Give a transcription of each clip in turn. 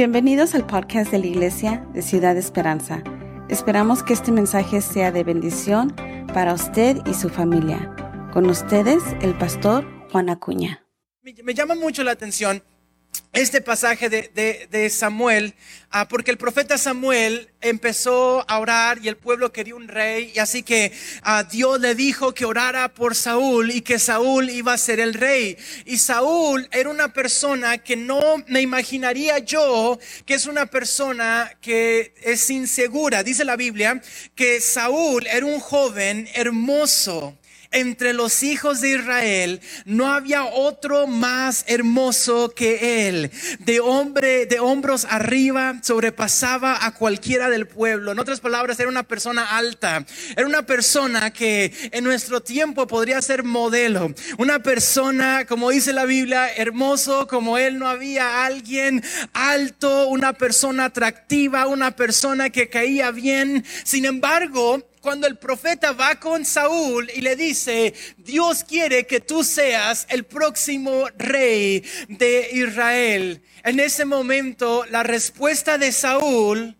Bienvenidos al podcast de la Iglesia de Ciudad Esperanza. Esperamos que este mensaje sea de bendición para usted y su familia. Con ustedes, el pastor Juan Acuña. Me, llama mucho la atención este pasaje de, Samuel, ah, porque el profeta Samuel empezó a orar y el pueblo quería un rey, y así que ah, Dios le dijo que orara por Saúl y que Saúl iba a ser el rey. Y Saúl era una persona que no me imaginaría yo que es una persona que es insegura. Dice la Biblia que Saúl era un joven hermoso entre los hijos de Israel no había otro más hermoso que él. De hombre, de hombros arriba, sobrepasaba a cualquiera del pueblo. En otras palabras, era una persona alta. Era una persona que en nuestro tiempo podría ser modelo. Una persona, como dice la Biblia, hermoso como él no había alguien alto, una persona atractiva, una persona que caía bien. Sin embargo, cuando el profeta va con Saúl y le dice, Dios quiere que tú seas el próximo rey de Israel. En ese momento, la respuesta de Saúl,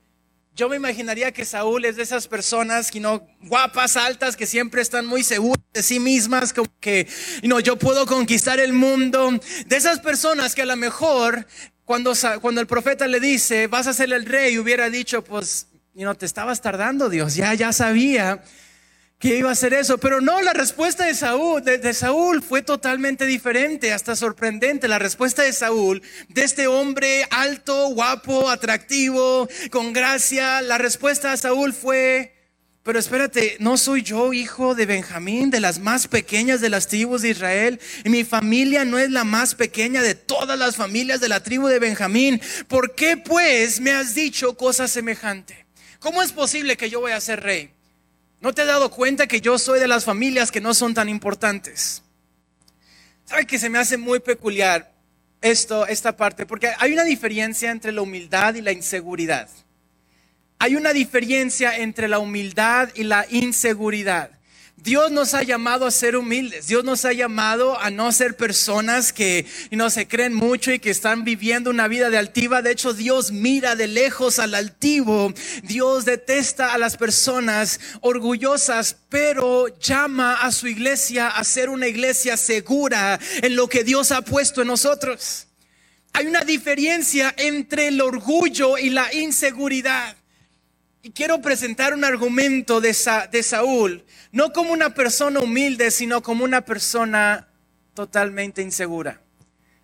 yo me imaginaría que Saúl es de esas personas que no guapas, altas, que siempre están muy seguras de sí mismas, como que no, yo puedo conquistar el mundo. De esas personas que a lo mejor cuando, cuando el profeta le dice, vas a ser el rey, hubiera dicho, pues y no te estabas tardando, Dios, ya, ya sabía que iba a hacer eso. Pero no, la respuesta de Saúl, de, Saúl fue totalmente diferente, hasta sorprendente. La respuesta de Saúl, de este hombre alto, guapo, atractivo, con gracia, la respuesta de Saúl fue, pero espérate, ¿no soy yo hijo de Benjamín, de las más pequeñas de las tribus de Israel? Y mi familia no es la más pequeña de todas las familias de la tribu de Benjamín. ¿Por qué pues me has dicho cosa semejante? ¿Cómo es posible que yo voy a ser rey? ¿No te has dado cuenta que yo soy de las familias que no son tan importantes? ¿Sabe que se me hace muy peculiar esto, esta parte? Porque hay una diferencia entre la humildad y la inseguridad. Hay una diferencia entre la humildad y la inseguridad. Dios nos ha llamado a ser humildes. Dios nos ha llamado a no ser personas que no se creen mucho y que están viviendo una vida de altiva. De hecho, Dios mira de lejos al altivo. Dios detesta a las personas orgullosas, pero llama a su iglesia a ser una iglesia segura en lo que Dios ha puesto en nosotros. Hay una diferencia entre el orgullo y la inseguridad. Y quiero presentar un argumento de, de Saúl, no como una persona humilde, sino como una persona totalmente insegura.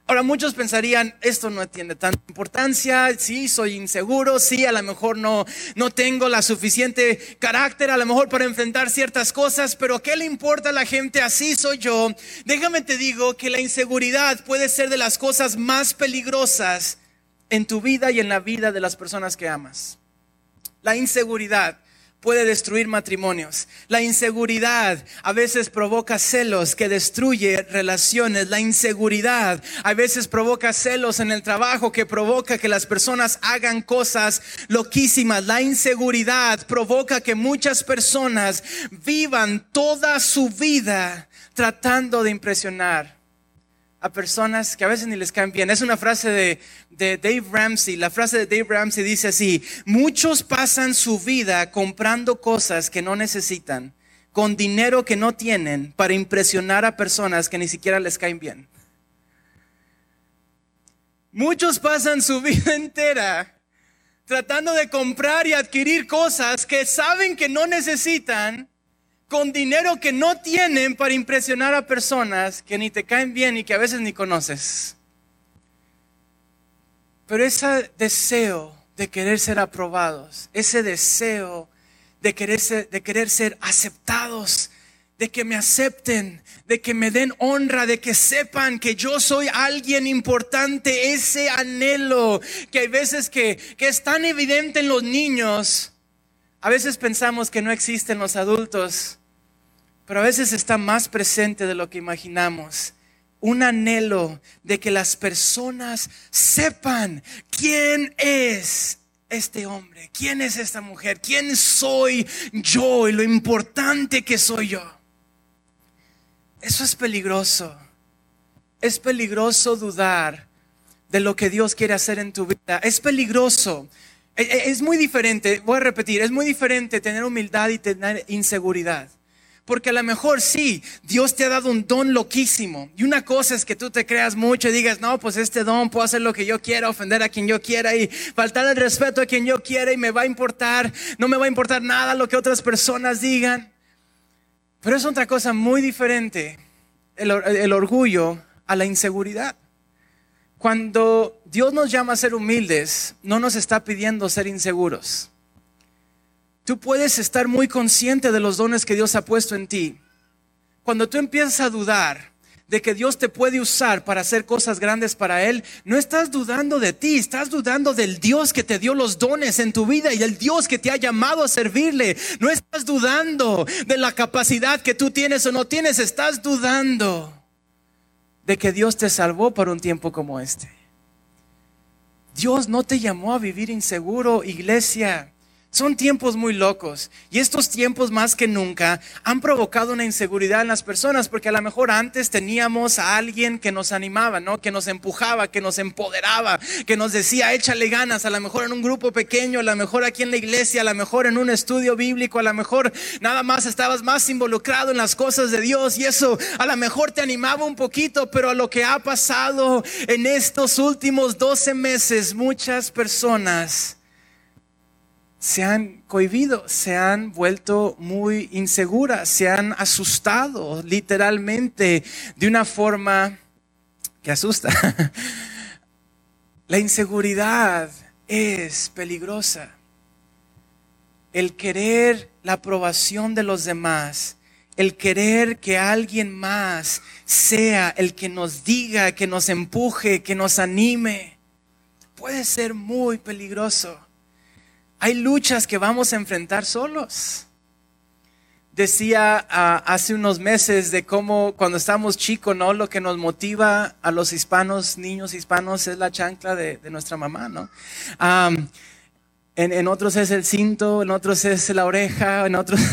Ahora muchos pensarían, esto no tiene tanta importancia, sí, soy inseguro, sí, a lo mejor no, no tengo la suficiente carácter, a lo mejor para enfrentar ciertas cosas, pero ¿qué le importa a la gente? Así soy yo. Déjame te digo que la inseguridad puede ser de las cosas más peligrosas en tu vida y en la vida de las personas que amas. La inseguridad puede destruir matrimonios. La inseguridad a veces provoca celos que destruye relaciones. La inseguridad a veces provoca celos en el trabajo que provoca que las personas hagan cosas loquísimas. La inseguridad provoca que muchas personas vivan toda su vida tratando de impresionar a personas que a veces ni les caen bien. Es una frase de, de, Dave Ramsey. La frase de Dave Ramsey dice así, muchos pasan su vida comprando cosas que no necesitan, con dinero que no tienen, para impresionar a personas que ni siquiera les caen bien. Muchos pasan su vida entera tratando de comprar y adquirir cosas que saben que no necesitan con dinero que no tienen para impresionar a personas que ni te caen bien y que a veces ni conoces. Pero ese deseo de querer ser aprobados, ese deseo de querer ser, aceptados, de que me acepten, de que me den honra, de que sepan que yo soy alguien importante, ese anhelo que hay veces que es tan evidente en los niños, a veces pensamos que no existe en los adultos, pero a veces está más presente de lo que imaginamos. Un anhelo de que las personas sepan quién es este hombre, quién es esta mujer, quién soy yo y lo importante que soy yo. Eso es peligroso. Es peligroso dudar de lo que Dios quiere hacer en tu vida. Es peligroso. E, e, es muy diferente, voy a repetir, es muy diferente tener humildad y tener inseguridad. Porque a lo mejor sí, Dios te ha dado un don loquísimo. Y una cosa es que tú te creas mucho y digas, no, pues este don puedo hacer lo que yo quiera, ofender a quien yo quiera y faltar el respeto a quien yo quiera y me va a importar, no me va a importar nada lo que otras personas digan. Pero es otra cosa muy diferente, el, el orgullo a la inseguridad. Cuando Dios nos llama a ser humildes, no nos está pidiendo ser inseguros. Tú puedes estar muy consciente de los dones que Dios ha puesto en ti. Cuando tú empiezas a dudar de que Dios te puede usar para hacer cosas grandes para Él, no estás dudando de ti, estás dudando del Dios que te dio los dones en tu vida y el Dios que te ha llamado a servirle. No estás dudando de la capacidad que tú tienes o no tienes, estás dudando de que Dios te salvó por un tiempo como este. Dios no te llamó a vivir inseguro, iglesia. Son tiempos muy locos y estos tiempos más que nunca han provocado una inseguridad en las personas porque a lo mejor antes teníamos a alguien que nos animaba, ¿no? Que nos empujaba, que nos empoderaba, que nos decía, échale ganas, a lo mejor en un grupo pequeño, a lo mejor aquí en la iglesia, a lo mejor en un estudio bíblico, a lo mejor nada más estabas más involucrado en las cosas de Dios y eso a lo mejor te animaba un poquito, pero a lo que ha pasado en estos últimos 12 meses, muchas personas se han cohibido, se han vuelto muy inseguras, se han asustado literalmente de una forma que asusta. La inseguridad es peligrosa. El querer la aprobación de los demás, el querer que alguien más sea el que nos diga, que nos empuje, que nos anime, puede ser muy peligroso. Hay luchas que vamos a enfrentar solos. Decía ah, hace unos meses de cómo cuando estamos chicos, ¿no? Lo que nos motiva a los hispanos, niños hispanos, es la chancla de, nuestra mamá, ¿no? en, otros es el cinto, en otros es la oreja, en otros...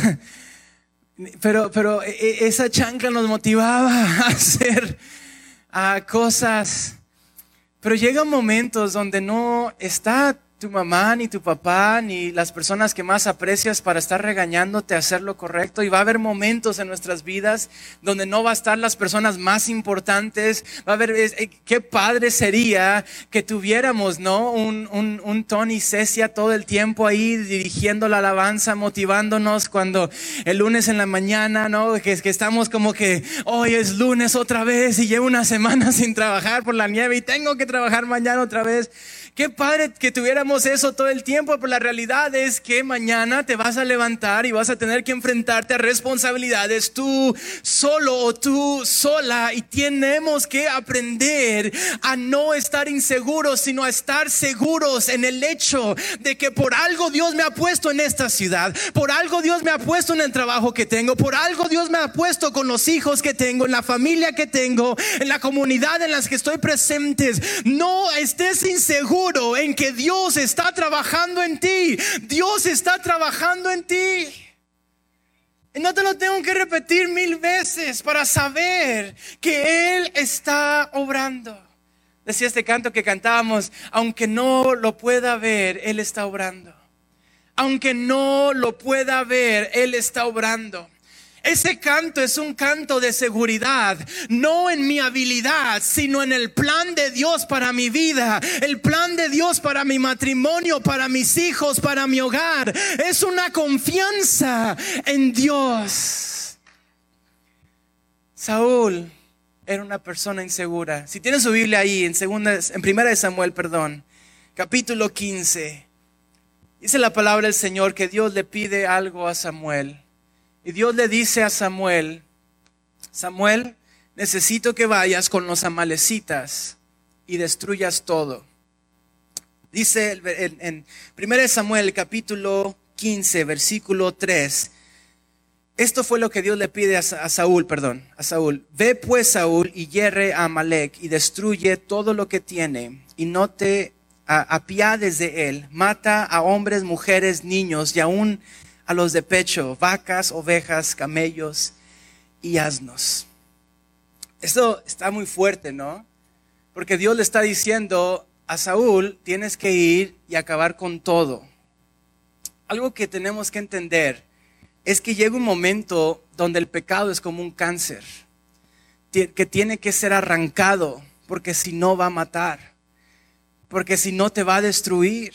Pero, pero e, e, esa chancla nos motivaba a hacer cosas. Pero llegan momentos donde no está tu mamá, ni tu papá, ni las personas que más aprecias para estar regañándote a hacer lo correcto. Y va a haber momentos en nuestras vidas donde no va a estar las personas más importantes. Va a haber, eh, qué padre sería que tuviéramos, ¿no? Un, un, un Tony Cecia todo el tiempo ahí dirigiendo la alabanza, motivándonos cuando el lunes en la mañana, ¿no? Que, que estamos como que hoy es lunes otra vez y llevo una semana sin trabajar por la nieve y tengo que trabajar mañana otra vez. Qué padre que tuviéramos eso todo el tiempo, pero la realidad es que mañana te vas a levantar y vas a tener que enfrentarte a responsabilidades tú solo o tú sola y tenemos que aprender a no estar inseguros, sino a estar seguros en el hecho de que por algo Dios me ha puesto en esta ciudad, por algo Dios me ha puesto en el trabajo que tengo, por algo Dios me ha puesto con los hijos que tengo, en la familia que tengo, en la comunidad en las que estoy presentes. No estés inseguro en que Dios está trabajando en ti. Dios está trabajando en ti. Y no te lo tengo que repetir mil veces para saber que Él está obrando. Decía este canto que cantábamos, aunque no lo pueda ver, Él está obrando. Aunque no lo pueda ver, Él está obrando. Ese canto es un canto de seguridad, no en mi habilidad, sino en el plan de Dios para mi vida, el plan de Dios para mi matrimonio, para mis hijos, para mi hogar. Es una confianza en Dios. Saúl era una persona insegura. Si tiene su Biblia ahí, en, segunda, en primera de Samuel, perdón, capítulo 15, dice la palabra del Señor que Dios le pide algo a Samuel. Y Dios le dice a Samuel, Samuel, necesito que vayas con los amalecitas y destruyas todo. Dice en, 1 Samuel capítulo 15, versículo 3. Esto fue lo que Dios le pide a, Saúl, perdón, a Saúl. Ve pues Saúl y hierre a Amalek y destruye todo lo que tiene y no te apiades de él. Mata a hombres, mujeres, niños y aún a los de pecho, vacas, ovejas, camellos y asnos. Esto está muy fuerte, ¿no? Porque Dios le está diciendo a Saúl, tienes que ir y acabar con todo. Algo que tenemos que entender es que llega un momento donde el pecado es como un cáncer, que tiene que ser arrancado, porque si no va a matar, porque si no te va a destruir.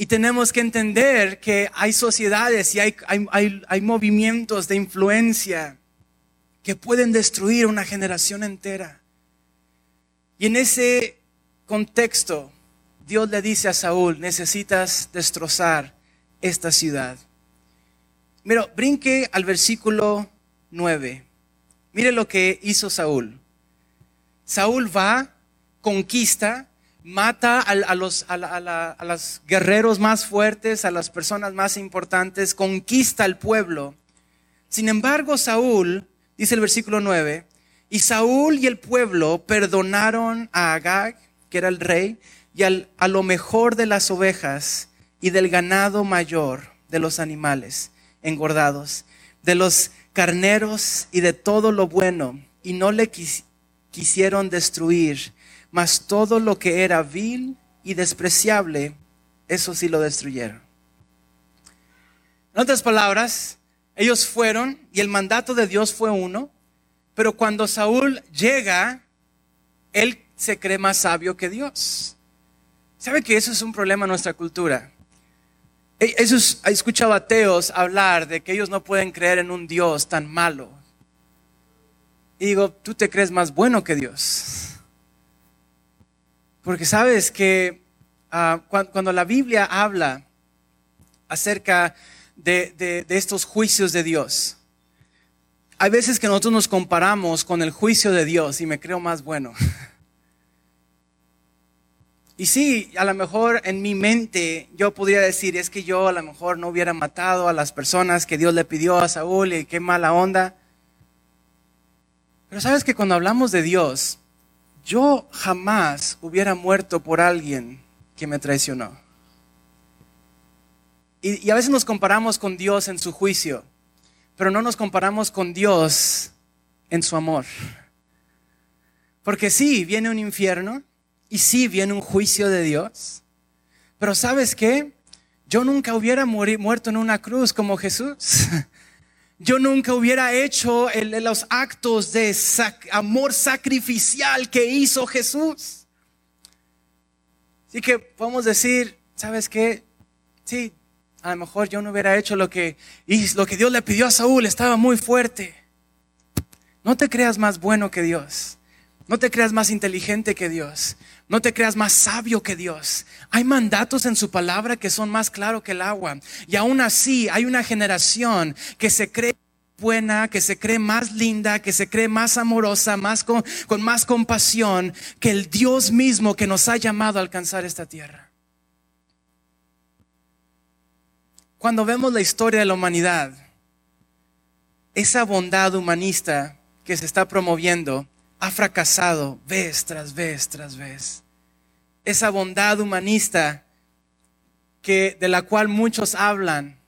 Y tenemos que entender que hay sociedades y hay, hay, movimientos de influencia que pueden destruir una generación entera. Y en ese contexto, Dios le dice a Saúl, necesitas destrozar esta ciudad. Mira, brinque al versículo 9. Mire lo que hizo Saúl. Saúl va, conquista, mata a, los a, guerreros más fuertes, a las personas más importantes, conquista al pueblo. Sin embargo, Saúl, dice el versículo 9, y Saúl y el pueblo perdonaron a Agag, que era el rey, y a lo mejor de las ovejas y del ganado mayor de los animales engordados, de los carneros y de todo lo bueno, y no le quisieron destruir, mas todo lo que era vil y despreciable, eso sí lo destruyeron. En otras palabras, ellos fueron y el mandato de Dios fue uno, pero cuando Saúl llega, él se cree más sabio que Dios. ¿Sabe que eso es un problema en nuestra cultura? He escuchado ateos hablar de que ellos no pueden creer en un Dios tan malo. Y digo, tú te crees más bueno que Dios. Porque sabes que ah, cuando, la Biblia habla acerca de, de estos juicios de Dios, hay veces que nosotros nos comparamos con el juicio de Dios y me creo más bueno. Y sí, a lo mejor en mi mente yo podría decir, es que yo a lo mejor no hubiera matado a las personas que Dios le pidió a Saúl y qué mala onda. Pero sabes que cuando hablamos de Dios, yo jamás hubiera muerto por alguien que me traicionó. Y, a veces nos comparamos con Dios en su juicio, pero no nos comparamos con Dios en su amor. Porque sí, viene un infierno, y sí viene un juicio de Dios. Pero ¿sabes qué? Yo nunca hubiera muerto en una cruz como Jesús. Yo nunca hubiera hecho los actos de amor sacrificial que hizo Jesús. Así que podemos decir, ¿sabes qué? Sí, a lo mejor yo no hubiera hecho lo que, lo que Dios le pidió a Saúl, estaba muy fuerte. No te creas más bueno que Dios. No te creas más inteligente que Dios. No te creas más sabio que Dios. Hay mandatos en su palabra que son más claros que el agua. Y aún así hay una generación que se cree buena, que se cree más linda, que se cree más amorosa, más con, con más compasión que el Dios mismo que nos ha llamado a alcanzar esta tierra. Cuando vemos la historia de la humanidad, esa bondad humanista que se está promoviendo, ha fracasado vez tras vez tras vez. Esa bondad humanista que de la cual muchos hablan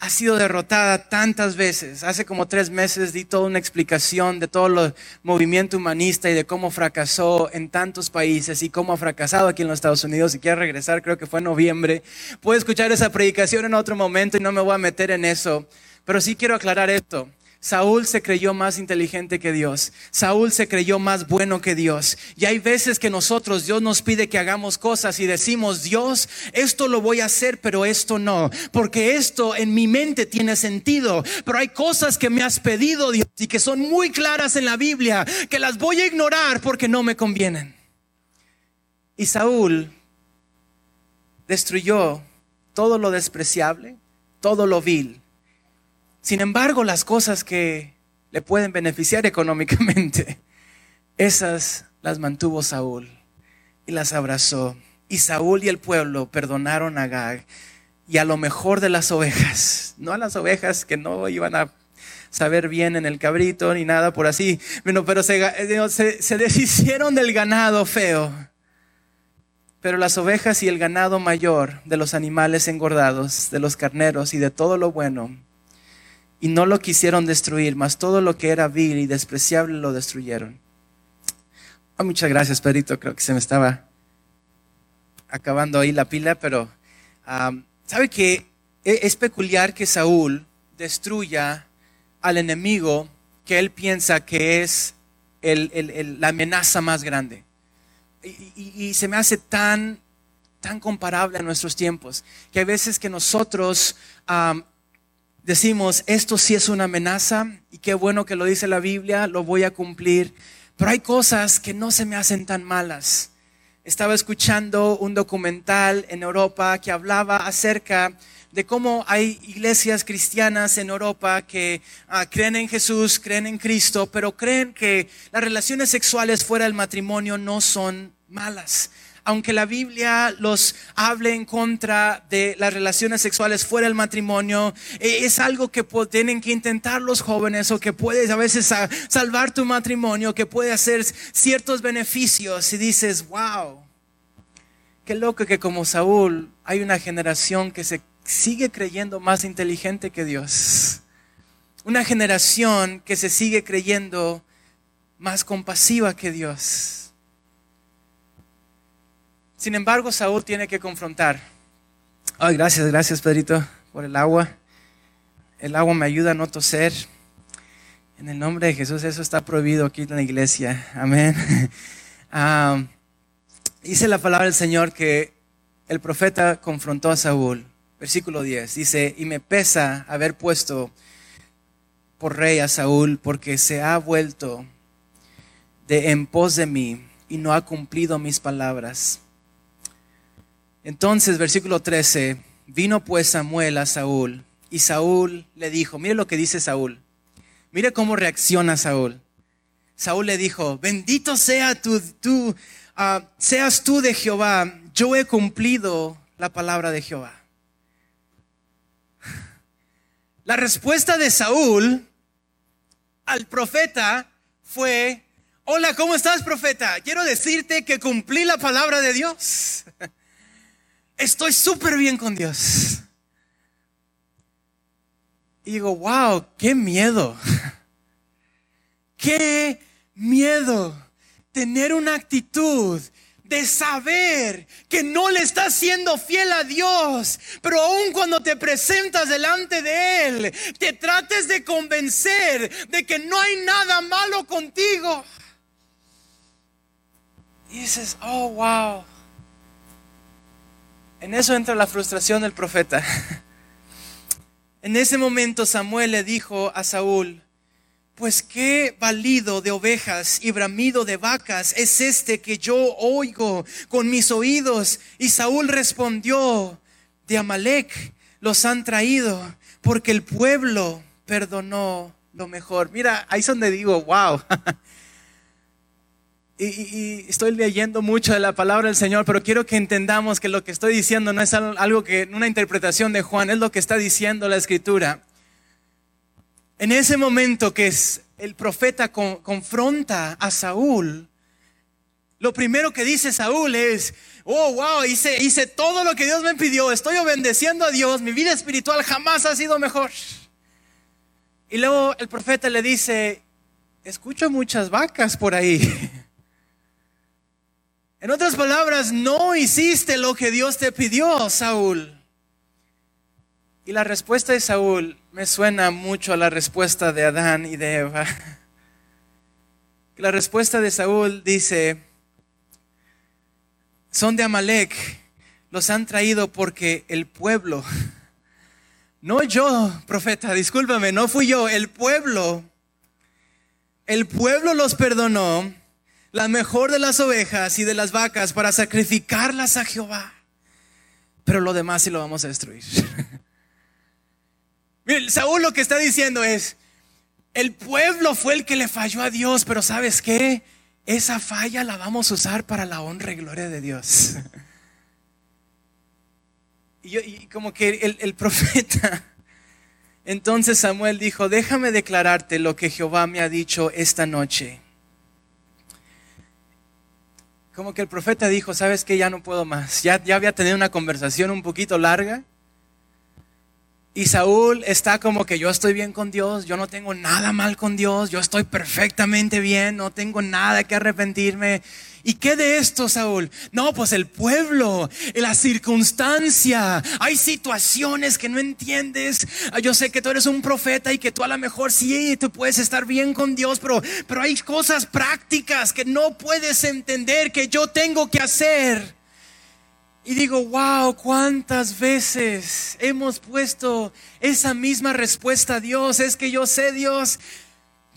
ha sido derrotada tantas veces. Hace como tres meses di toda una explicación de todo el movimiento humanista y de cómo fracasó en tantos países y cómo ha fracasado aquí en los Estados Unidos. Si quiere regresar, creo que fue en noviembre. Puede escuchar esa predicación en otro momento y no me voy a meter en eso. Pero sí quiero aclarar esto. Saúl se creyó más inteligente que Dios. Saúl se creyó más bueno que Dios. Y hay veces que nosotros, Dios nos pide que hagamos cosas y decimos, Dios, esto lo voy a hacer, pero esto no. Porque esto en mi mente tiene sentido. Pero hay cosas que me has pedido, Dios, y que son muy claras en la Biblia, que las voy a ignorar porque no me convienen. Y Saúl destruyó todo lo despreciable, todo lo vil sin embargo, las cosas que le pueden beneficiar económicamente, esas las mantuvo Saúl y las abrazó. Y Saúl y el pueblo perdonaron a Gag y a lo mejor de las ovejas, no a las ovejas que no iban a saber bien en el cabrito ni nada por así, pero se, se, se deshicieron del ganado feo. Pero las ovejas y el ganado mayor de los animales engordados, de los carneros y de todo lo bueno, y no lo quisieron destruir, mas todo lo que era vil y despreciable lo destruyeron. Oh, muchas gracias, Pedrito. Creo que se me estaba acabando ahí la pila, pero ¿sabe que e, es peculiar que Saúl destruya al enemigo que él piensa que es la amenaza más grande? Y, se me hace tan, tan comparable a nuestros tiempos, que hay veces que nosotros decimos, esto sí es una amenaza, y qué bueno que lo dice la Biblia, lo voy a cumplir, pero hay cosas que no se me hacen tan malas. Estaba escuchando un documental en Europa que hablaba acerca de cómo hay iglesias cristianas en Europa que ah, creen en Jesús, creen en Cristo, pero creen que las relaciones sexuales fuera del matrimonio no son malas aunque la Biblia los hable en contra de las relaciones sexuales fuera del matrimonio, eh, es algo que tienen que intentar los jóvenes o que puedes a veces salvar tu matrimonio, que puede hacer ciertos beneficios y dices, wow, qué loco que como Saúl hay una generación que se sigue creyendo más inteligente que Dios. Una generación que se sigue creyendo más compasiva que Dios sin embargo, Saúl tiene que confrontar. Ay, gracias, gracias, Pedrito, por el agua. El agua me ayuda a no toser. En el nombre de Jesús, eso está prohibido aquí en la iglesia. Amén. Ah, dice la palabra del Señor que el profeta confrontó a Saúl. Versículo 10. Dice, y me pesa haber puesto por rey a Saúl porque se ha vuelto de en pos de mí y no ha cumplido mis palabras. Entonces, versículo 13, vino pues Samuel a Saúl y Saúl le dijo, mire lo que dice Saúl, mire cómo reacciona Saúl. Saúl le dijo, bendito sea tú, tú ah, seas tú de Jehová, yo he cumplido la palabra de Jehová. La respuesta de Saúl al profeta fue, hola, ¿cómo estás profeta? Quiero decirte que cumplí la palabra de Dios. Estoy súper bien con Dios. Y digo, wow, qué miedo. Qué miedo tener una actitud de saber que no le estás siendo fiel a Dios, pero aun cuando te presentas delante de Él, te trates de convencer de que no hay nada malo contigo. Y dices, oh, wow. En eso entra la frustración del profeta. En ese momento Samuel le dijo a Saúl, pues qué balido de ovejas y bramido de vacas es este que yo oigo con mis oídos. Y Saúl respondió, de Amalek los han traído porque el pueblo perdonó lo mejor. Mira, ahí es donde digo, wow. y, estoy leyendo mucho de la palabra del Señor, pero quiero que entendamos que lo que estoy diciendo no es algo que, una interpretación de Juan, es lo que está diciendo la escritura. En ese momento que es, el profeta confronta a Saúl, lo primero que dice Saúl es, oh, wow, hice, hice todo lo que Dios me pidió, estoy obedeciendo a Dios, mi vida espiritual jamás ha sido mejor. Y luego el profeta le dice, escucho muchas vacas por ahí. En otras palabras, no hiciste lo que Dios te pidió, Saúl. Y la respuesta de Saúl me suena mucho a la respuesta de Adán y de Eva. La respuesta de Saúl dice, son de Amalek, los han traído porque el pueblo, no yo, profeta, discúlpame, no fui yo, el pueblo, el pueblo los perdonó la mejor de las ovejas y de las vacas para sacrificarlas a Jehová. Pero lo demás sí lo vamos a destruir. Saúl lo que está diciendo es, el pueblo fue el que le falló a Dios, pero ¿sabes qué? Esa falla la vamos a usar para la honra y gloria de Dios. Y, como que el, el profeta, entonces Samuel dijo, déjame declararte lo que Jehová me ha dicho esta noche como que el profeta dijo, sabes que ya no puedo más. Ya, ya había tenido una conversación un poquito larga. Y Saúl está como que yo estoy bien con Dios, yo no tengo nada mal con Dios, yo estoy perfectamente bien, no tengo nada que arrepentirme. ¿Y qué de esto, Saúl? No, pues el pueblo, la circunstancia. Hay situaciones que no entiendes. Ah, yo sé que tú eres un profeta y que tú a lo mejor sí, tú puedes estar bien con Dios, pero, pero hay cosas prácticas que no puedes entender que yo tengo que hacer. Y digo, wow, cuántas veces hemos puesto esa misma respuesta a Dios. Es que yo sé, Dios,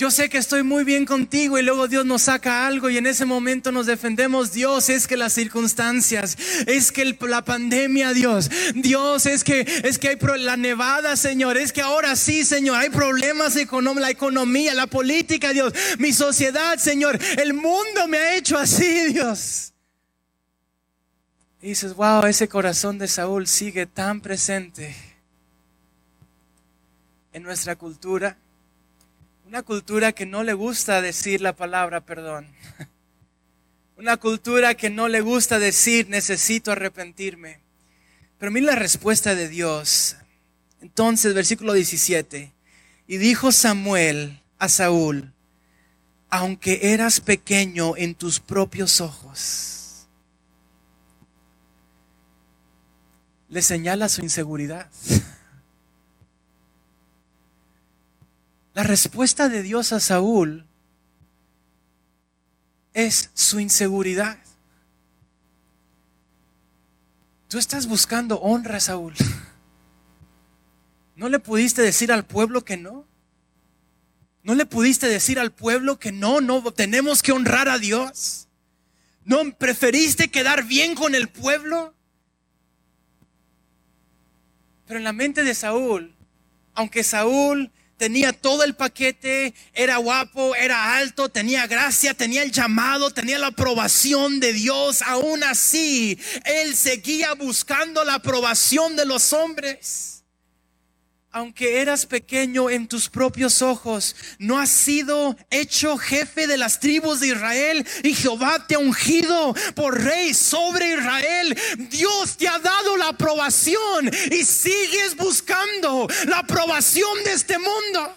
yo sé que estoy muy bien contigo y luego Dios nos saca algo y en ese momento nos defendemos. Dios es que las circunstancias, es que la pandemia, Dios, Dios es que es que hay la nevada, Señor, es que ahora sí, Señor, hay problemas económicos, la economía, la política, Dios, mi sociedad, Señor, el mundo me ha hecho así, Dios. Dices, wow, ese corazón de Saúl sigue tan presente en nuestra cultura. Una cultura que no le gusta decir la palabra perdón. Una cultura que no le gusta decir necesito arrepentirme. Pero mira la respuesta de Dios. Entonces, versículo 17. Y dijo Samuel a Saúl, aunque eras pequeño en tus propios ojos le señala su inseguridad. La respuesta de Dios a Saúl es su inseguridad. Tú estás buscando honra, Saúl. ¿No le pudiste decir al pueblo que no? ¿No le pudiste decir al pueblo que no, no tenemos que honrar a Dios? ¿No preferiste quedar bien con el pueblo? Pero en la mente de Saúl, aunque Saúl tenía todo el paquete, era guapo, era alto, tenía gracia, tenía el llamado, tenía la aprobación de Dios, aún así, él seguía buscando la aprobación de los hombres aunque eras pequeño en tus propios ojos, no has sido hecho jefe de las tribus de Israel y Jehová te ha ungido por rey sobre Israel. Dios te ha dado la aprobación y sigues buscando la aprobación de este mundo.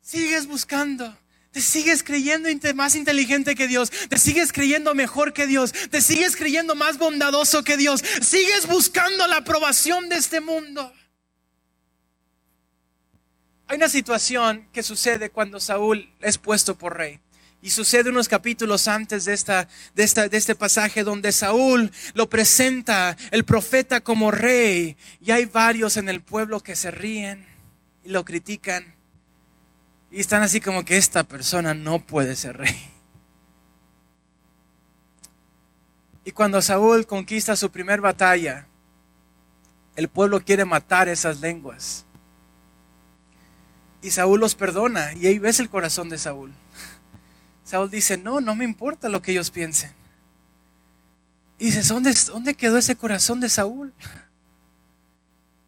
Sigues buscando. Te sigues creyendo más inteligente que Dios. Te sigues creyendo mejor que Dios. Te sigues creyendo más bondadoso que Dios. Sigues buscando la aprobación de este mundo. Hay una situación que sucede cuando Saúl es puesto por rey. Y sucede unos capítulos antes de, esta, de, esta, de este pasaje donde Saúl lo presenta el profeta como rey. Y hay varios en el pueblo que se ríen y lo critican. Y están así como que esta persona no puede ser rey. Y cuando Saúl conquista su primer batalla, el pueblo quiere matar esas lenguas. Y Saúl los perdona. Y ahí ves el corazón de Saúl. Saúl dice, no, no me importa lo que ellos piensen. Y dices, ¿dónde, ¿dónde quedó ese corazón de Saúl?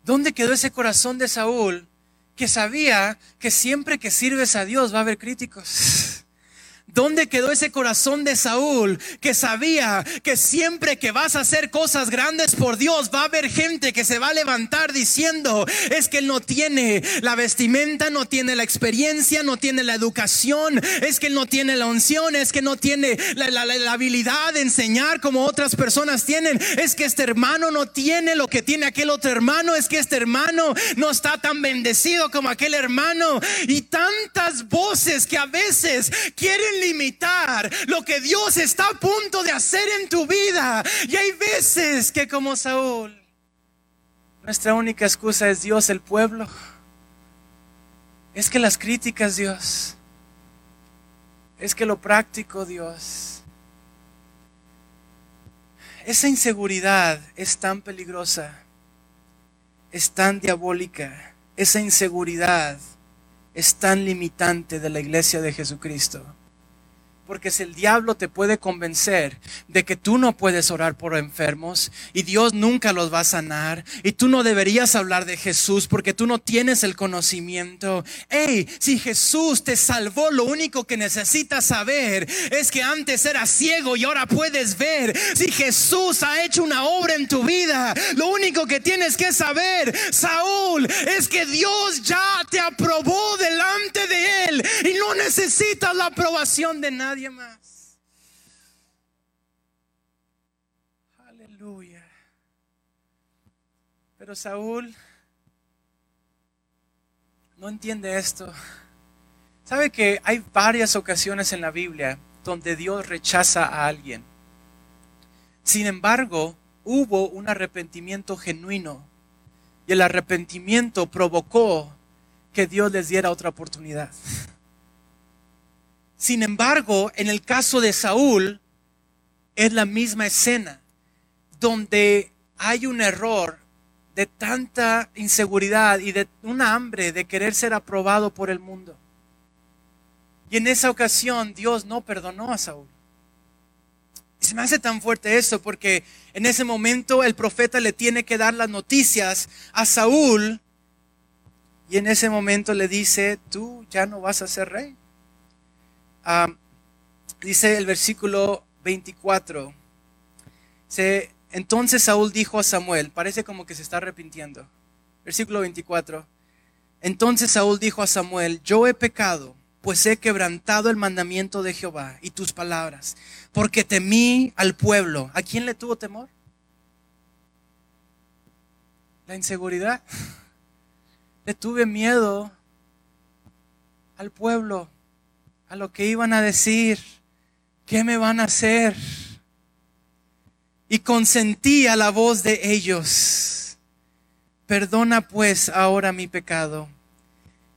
¿Dónde quedó ese corazón de Saúl que sabía que siempre que sirves a Dios va a haber críticos. ¿Dónde quedó ese corazón de Saúl que sabía que siempre que vas a hacer cosas grandes por Dios va a haber gente que se va a levantar diciendo es que él no tiene la vestimenta, no tiene la experiencia, no tiene la educación, es que él no tiene la unción, es que no tiene la, habilidad de enseñar como otras personas tienen, es que este hermano no tiene lo que tiene aquel otro hermano, es que este hermano no está tan bendecido como aquel hermano y tantas voces que a veces quieren limitar lo que Dios está a punto de hacer en tu vida. Y hay veces que como Saúl, nuestra única excusa es Dios, el pueblo. Es que las críticas, Dios. Es que lo práctico, Dios. Esa inseguridad es tan peligrosa, es tan diabólica. Esa inseguridad es tan limitante de la iglesia de Jesucristo Porque si el diablo te puede convencer de que tú no puedes orar por enfermos y Dios nunca los va a sanar y tú no deberías hablar de Jesús porque tú no tienes el conocimiento. Hey, si Jesús te salvó, lo único que necesitas saber es que antes eras ciego y ahora puedes ver. Si Jesús ha hecho una obra en tu vida, lo único que tienes que saber, Saúl, es que Dios ya te aprobó delante de él y no necesitas la aprobación de nadie más. Aleluya. Pero Saúl no entiende esto. ¿Sabe que hay varias ocasiones en la Biblia donde Dios rechaza a alguien? Sin embargo, hubo un arrepentimiento genuino y el arrepentimiento provocó que Dios les diera otra oportunidad. Sin embargo, en el caso de Saúl, es la misma escena, donde hay un error de tanta inseguridad y de una hambre de querer ser aprobado por el mundo. Y en esa ocasión Dios no perdonó a Saúl. Se me hace tan fuerte eso porque en ese momento el profeta le tiene que dar las noticias a Saúl y en ese momento le dice, tú ya no vas a ser rey dice el versículo 24. entonces Saúl dijo a Samuel, parece como que se está arrepintiendo. Versículo 24. Entonces Saúl dijo a Samuel, yo he pecado, pues he quebrantado el mandamiento de Jehová y tus palabras, porque temí al pueblo. ¿A quién le tuvo temor? La inseguridad. Le tuve miedo al pueblo a lo que iban a decir, qué me van a hacer. Y consentí a la voz de ellos. Perdona pues ahora mi pecado.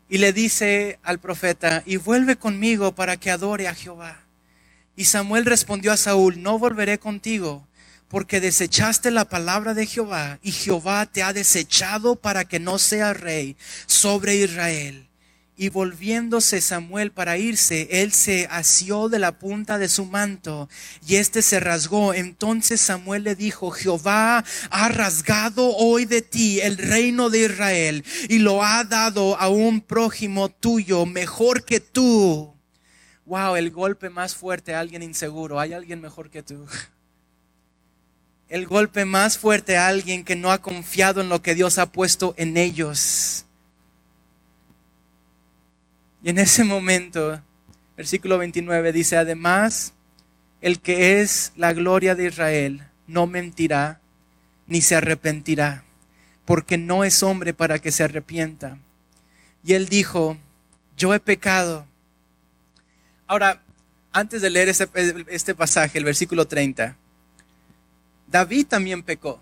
Y le dice al profeta, y vuelve conmigo para que adore a Jehová. Y Samuel respondió a Saúl, no volveré contigo, porque desechaste la palabra de Jehová, y Jehová te ha desechado para que no seas rey sobre Israel. Y volviéndose Samuel para irse, él se asió de la punta de su manto y éste se rasgó. Entonces Samuel le dijo, Jehová ha rasgado hoy de ti el reino de Israel y lo ha dado a un prójimo tuyo mejor que tú. Wow, el golpe más fuerte a alguien inseguro. ¿Hay alguien mejor que tú? El golpe más fuerte a alguien que no ha confiado en lo que Dios ha puesto en ellos. Y en ese momento, versículo 29 dice, además, el que es la gloria de Israel no mentirá ni se arrepentirá, porque no es hombre para que se arrepienta. Y él dijo, yo he pecado. Ahora, antes de leer este, pasaje, el versículo 30, David también pecó.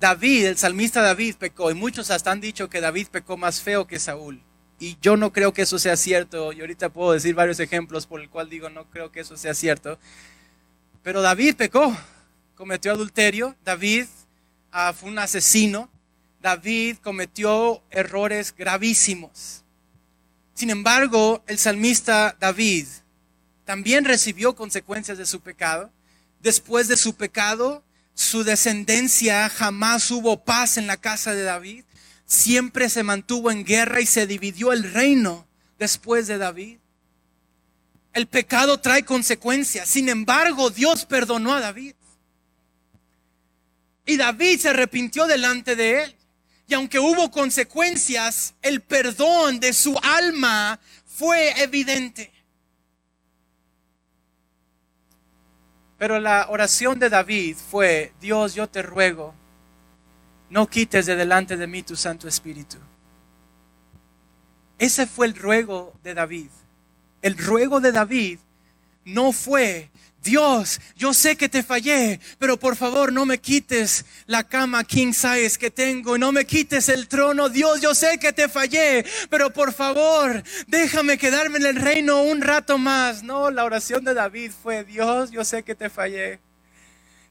David, el salmista David pecó, y muchos hasta han dicho que David pecó más feo que Saúl. Y yo no creo que eso sea cierto. Y ahorita puedo decir varios ejemplos por el cual digo no creo que eso sea cierto. Pero David pecó, cometió adulterio. David ah, fue un asesino. David cometió errores gravísimos. Sin embargo, el salmista David también recibió consecuencias de su pecado. Después de su pecado, su descendencia jamás hubo paz en la casa de David siempre se mantuvo en guerra y se dividió el reino después de David. El pecado trae consecuencias. Sin embargo, Dios perdonó a David. Y David se arrepintió delante de él. Y aunque hubo consecuencias, el perdón de su alma fue evidente. Pero la oración de David fue, Dios, yo te ruego no quites de delante de mí tu Santo Espíritu. Ese fue el ruego de David. El ruego de David no fue, Dios, yo sé que te fallé, pero por favor no me quites la cama king size que tengo, no me quites el trono. Dios, yo sé que te fallé, pero por favor déjame quedarme en el reino un rato más. No, la oración de David fue, Dios, yo sé que te fallé,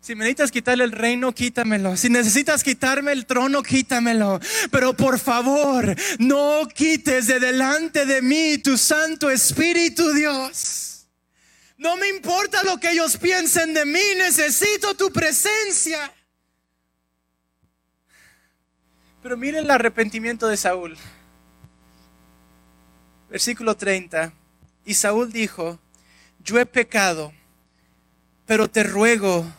si necesitas quitarle el reino, quítamelo. Si necesitas quitarme el trono, quítamelo. Pero por favor, no quites de delante de mí tu Santo Espíritu, Dios. No me importa lo que ellos piensen de mí, necesito tu presencia. Pero miren el arrepentimiento de Saúl. Versículo 30. Y Saúl dijo, yo he pecado, pero te ruego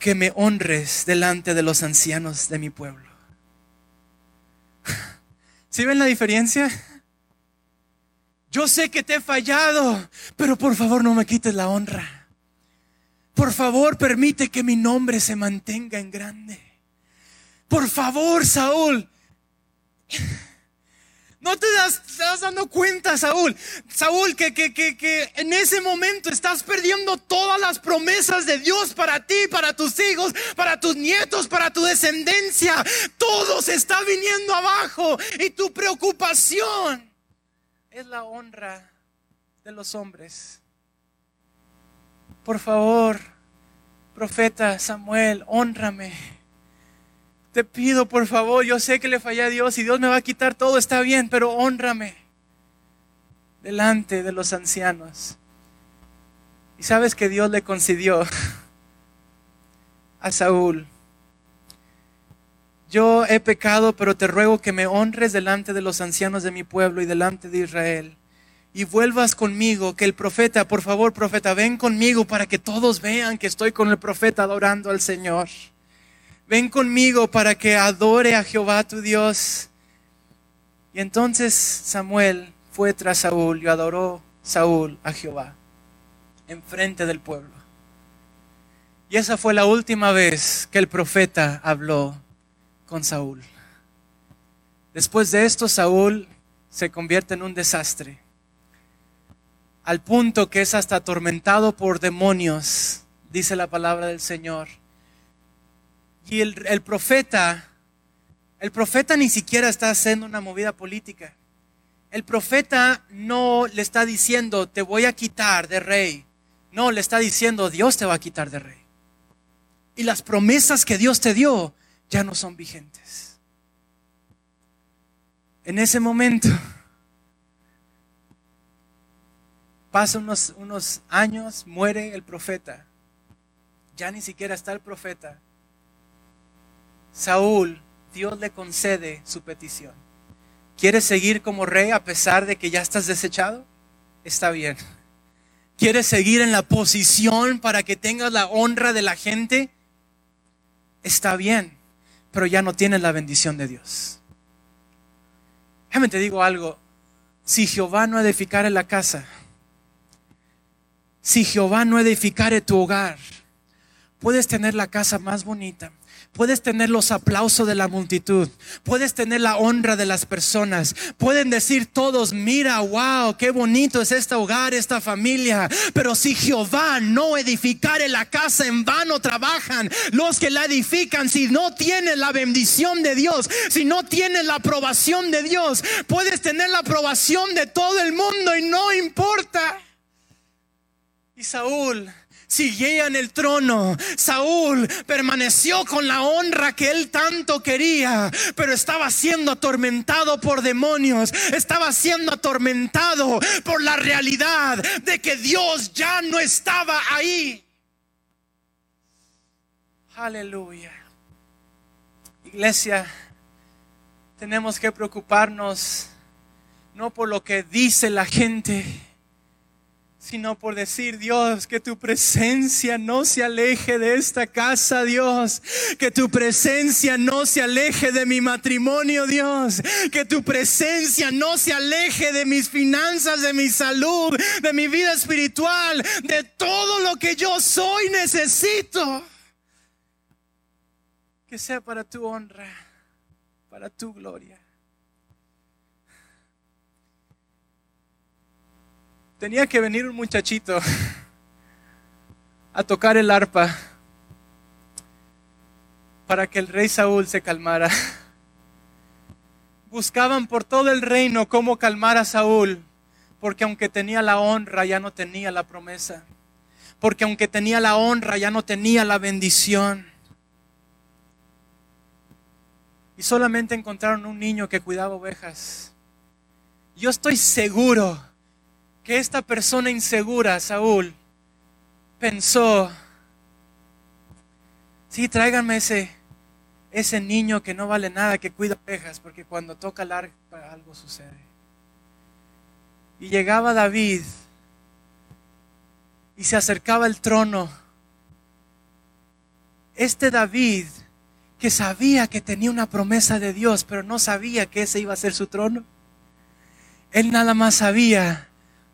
que me honres delante de los ancianos de mi pueblo. ¿Sí ven la diferencia? Yo sé que te he fallado, pero por favor no me quites la honra. Por favor permite que mi nombre se mantenga en grande. Por favor, Saúl. No te das, dando cuenta, Saúl. Saúl, que, que, que, que, en ese momento estás perdiendo todas las promesas de Dios para ti, para tus hijos, para tus nietos, para tu descendencia. Todo se está viniendo abajo y tu preocupación es la honra de los hombres. Por favor, profeta Samuel, honrame te pido, por favor, yo sé que le fallé a Dios y Dios me va a quitar todo, está bien, pero honrame delante de los ancianos. Y sabes que Dios le concedió a Saúl. Yo he pecado, pero te ruego que me honres delante de los ancianos de mi pueblo y delante de Israel. Y vuelvas conmigo, que el profeta, por favor, profeta, ven conmigo para que todos vean que estoy con el profeta adorando al Señor ven conmigo para que adore a Jehová tu Dios. Y entonces Samuel fue tras Saúl y adoró Saúl a Jehová en frente del pueblo. Y esa fue la última vez que el profeta habló con Saúl. Después de esto, Saúl se convierte en un desastre, al punto que es hasta atormentado por demonios, dice la palabra del Señor. Y el, profeta, el profeta ni siquiera está haciendo una movida política. El profeta no le está diciendo, te voy a quitar de rey. No, le está diciendo, Dios te va a quitar de rey. Y las promesas que Dios te dio ya no son vigentes. En ese momento, pasan unos, años, muere el profeta. Ya ni siquiera está el profeta. Saúl, Dios le concede su petición. ¿Quieres seguir como rey a pesar de que ya estás desechado? Está bien. ¿Quieres seguir en la posición para que tengas la honra de la gente? Está bien, pero ya no tienes la bendición de Dios. Déjame te digo algo. Si Jehová no edificare la casa, si Jehová no edificare tu hogar, puedes tener la casa más bonita, Puedes tener los aplausos de la multitud. Puedes tener la honra de las personas. Pueden decir todos, mira, wow, qué bonito es este hogar, esta familia. Pero si Jehová no edificare la casa, en vano trabajan los que la edifican. Si no tienes la bendición de Dios, si no tienes la aprobación de Dios, puedes tener la aprobación de todo el mundo y no importa. Y Saúl Siguía en el trono. Saúl permaneció con la honra que él tanto quería, pero estaba siendo atormentado por demonios, estaba siendo atormentado por la realidad de que Dios ya no estaba ahí. Aleluya. Iglesia, tenemos que preocuparnos no por lo que dice la gente, sino por decir, Dios, que tu presencia no se aleje de esta casa, Dios, que tu presencia no se aleje de mi matrimonio, Dios, que tu presencia no se aleje de mis finanzas, de mi salud, de mi vida espiritual, de todo lo que yo soy, necesito. Que sea para tu honra, para tu gloria. Tenía que venir un muchachito a tocar el arpa para que el rey Saúl se calmara. Buscaban por todo el reino cómo calmar a Saúl, porque aunque tenía la honra ya no tenía la promesa, porque aunque tenía la honra ya no tenía la bendición. Y solamente encontraron un niño que cuidaba ovejas. Yo estoy seguro que esta persona insegura, Saúl, pensó, sí, tráiganme ese, ese niño que no vale nada, que cuida ovejas, porque cuando toca el arpa algo sucede. Y llegaba David y se acercaba el trono. Este David que sabía que tenía una promesa de Dios, pero no sabía que ese iba a ser su trono. Él nada más sabía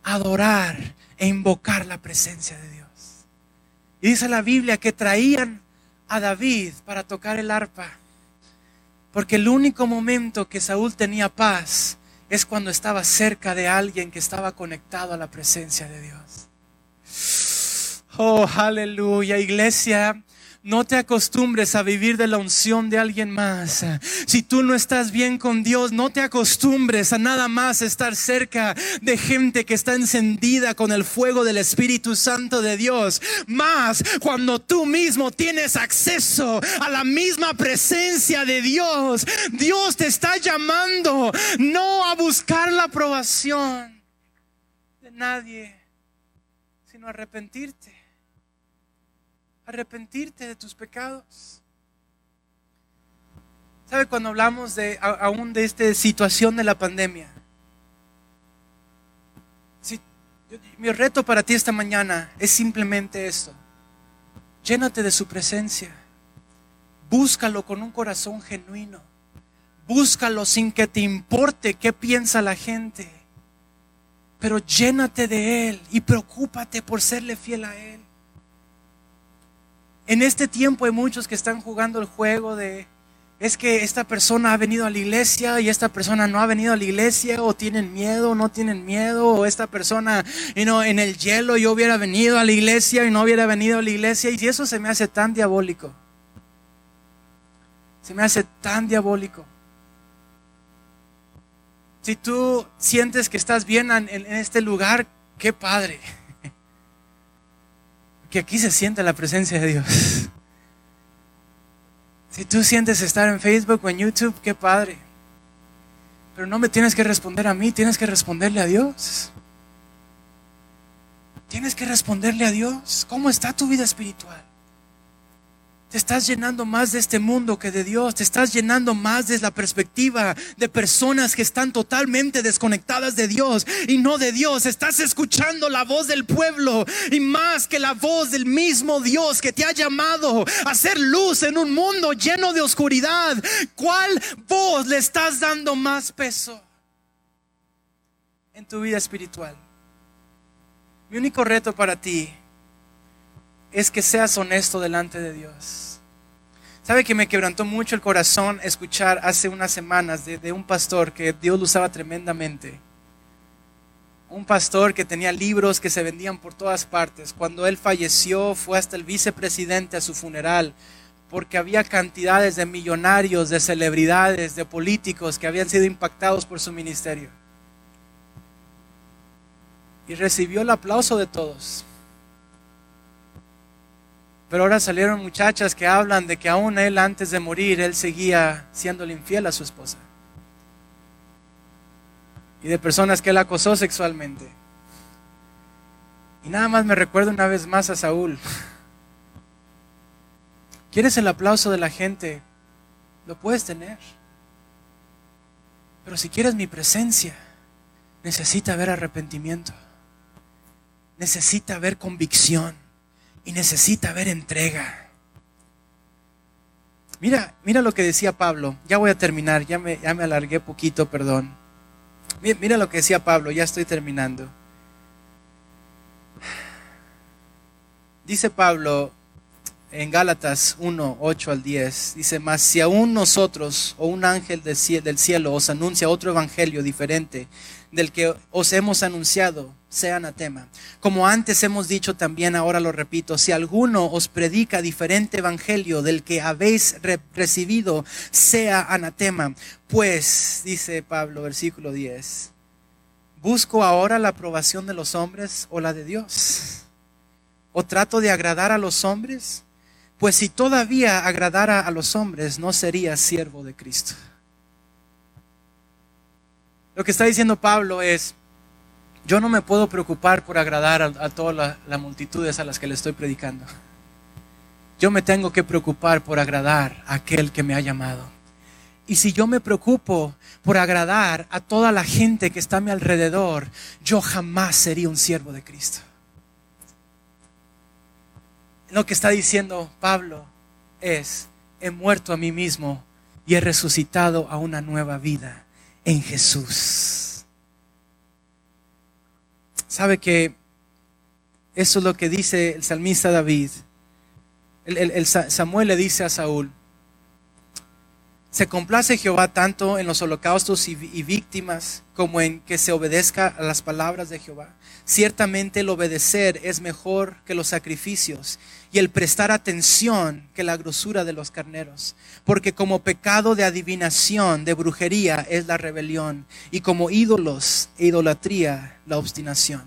adorar e invocar la presencia de Dios. Y dice la Biblia que traían a David para tocar el arpa. Porque el único momento que Saúl tenía paz es cuando estaba cerca de alguien que estaba conectado a la presencia de Dios. Oh, aleluya, iglesia. No te acostumbres a vivir de la unción de alguien más. Si tú no estás bien con Dios, no te acostumbres a nada más estar cerca de gente que está encendida con el fuego del Espíritu Santo de Dios. Más cuando tú mismo tienes acceso a la misma presencia de Dios. Dios te está llamando no a buscar la aprobación de nadie, sino a arrepentirte arrepentirte de tus pecados. ¿Sabe cuando hablamos de aún de esta situación de la pandemia? mi reto para ti esta mañana es simplemente esto. Llénate de su presencia. Búscalo con un corazón genuino. Búscalo sin que te importe qué piensa la gente. Pero llénate de Él y preocúpate por serle fiel a Él. En este tiempo hay muchos que están jugando el juego de, es que esta persona ha venido a la iglesia y esta persona no ha venido a la iglesia, o tienen miedo, o no tienen miedo, o esta persona, en el hielo yo hubiera venido a la iglesia y no hubiera venido a la iglesia, y eso se me hace tan diabólico. Se me hace tan diabólico. Si tú sientes que estás bien en este lugar, qué padre que aquí se siente la presencia de Dios. Si tú sientes estar en Facebook o en YouTube, qué padre. Pero no me tienes que responder a mí, tienes que responderle a Dios. Tienes que responderle a Dios. ¿Cómo está tu vida espiritual? Te estás llenando más de este mundo que de Dios. Te estás llenando más de la perspectiva de personas que están totalmente desconectadas de Dios y no de Dios. Estás escuchando la voz del pueblo y más que la voz del mismo Dios que te ha llamado a hacer luz en un mundo lleno de oscuridad. ¿Cuál voz le estás dando más peso en tu vida espiritual? Mi único reto para ti es que seas honesto delante de Dios. ¿Sabe que me quebrantó mucho el corazón escuchar hace unas semanas de, un pastor que Dios lo usaba tremendamente? Un pastor que tenía libros que se vendían por todas partes. Cuando él falleció fue hasta el vicepresidente a su funeral porque había cantidades de millonarios, de celebridades, de políticos que habían sido impactados por su ministerio. Y recibió el aplauso de todos. Pero ahora salieron muchachas que hablan de que aún él antes de morir, él seguía siendo infiel a su esposa. Y de personas que él acosó sexualmente. Y nada más me recuerdo una vez más a Saúl. ¿Quieres el aplauso de la gente? Lo puedes tener. Pero si quieres mi presencia, necesita haber arrepentimiento. Necesita haber convicción y necesita ver entrega. Mira, mira lo que decía Pablo. Ya voy a terminar, ya me, ya me alargué poquito, perdón. Mira, lo que decía Pablo, ya estoy terminando. Dice Pablo en Gálatas 1, 8 al 10, dice, mas si aún nosotros o un ángel del cielo os anuncia otro evangelio diferente del que os hemos anunciado, sea anatema. Como antes hemos dicho también, ahora lo repito, si alguno os predica diferente evangelio del que habéis recibido, sea anatema. Pues, dice Pablo, versículo 10, ¿busco ahora la aprobación de los hombres o la de Dios? ¿O trato de agradar a los hombres? Pues si todavía agradara a los hombres, no sería siervo de Cristo. Lo que está diciendo Pablo es, Yo no me puedo preocupar por agradar a, todas las multitudes a las que le estoy predicando. Yo me tengo que preocupar por agradar a aquel que me ha llamado. Y si yo me preocupo por agradar a toda la gente que está a mi alrededor, yo jamás sería un siervo de Cristo. Lo que está diciendo Pablo es, he muerto a mí mismo y he resucitado a una nueva vida en Jesús. ¿Sabe que eso es lo que dice el salmista David? El, Samuel le dice a Saúl, se complace Jehová tanto en los holocaustos y, víctimas como en que se obedezca a las palabras de Jehová. Ciertamente el obedecer es mejor que los sacrificios y el prestar atención que la grosura de los carneros. Porque como pecado de adivinación, de brujería es la rebelión y como ídolos e idolatría la obstinación.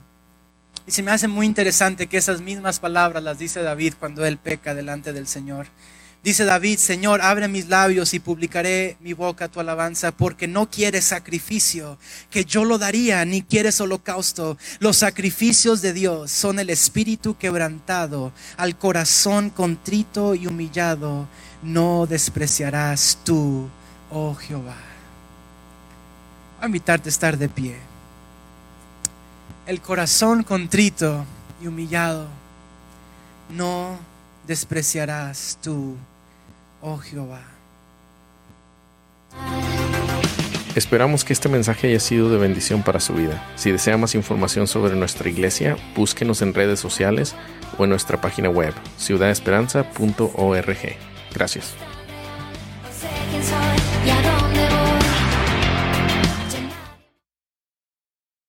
Y se me hace muy interesante que esas mismas palabras las dice David cuando él peca delante del Señor. Dice David, Señor, abre mis labios y publicaré mi boca tu alabanza, porque no quieres sacrificio, que yo lo daría, ni quieres holocausto. Los sacrificios de Dios son el espíritu quebrantado, al corazón contrito y humillado, no despreciarás tú, oh Jehová. Voy a invitarte a estar de pie. El corazón contrito y humillado, no despreciarás tú, oh Jehová. Esperamos que este mensaje haya sido de bendición para su vida. Si desea más información sobre nuestra iglesia, búsquenos en redes sociales o en nuestra página web, ciudadesperanza.org. Gracias.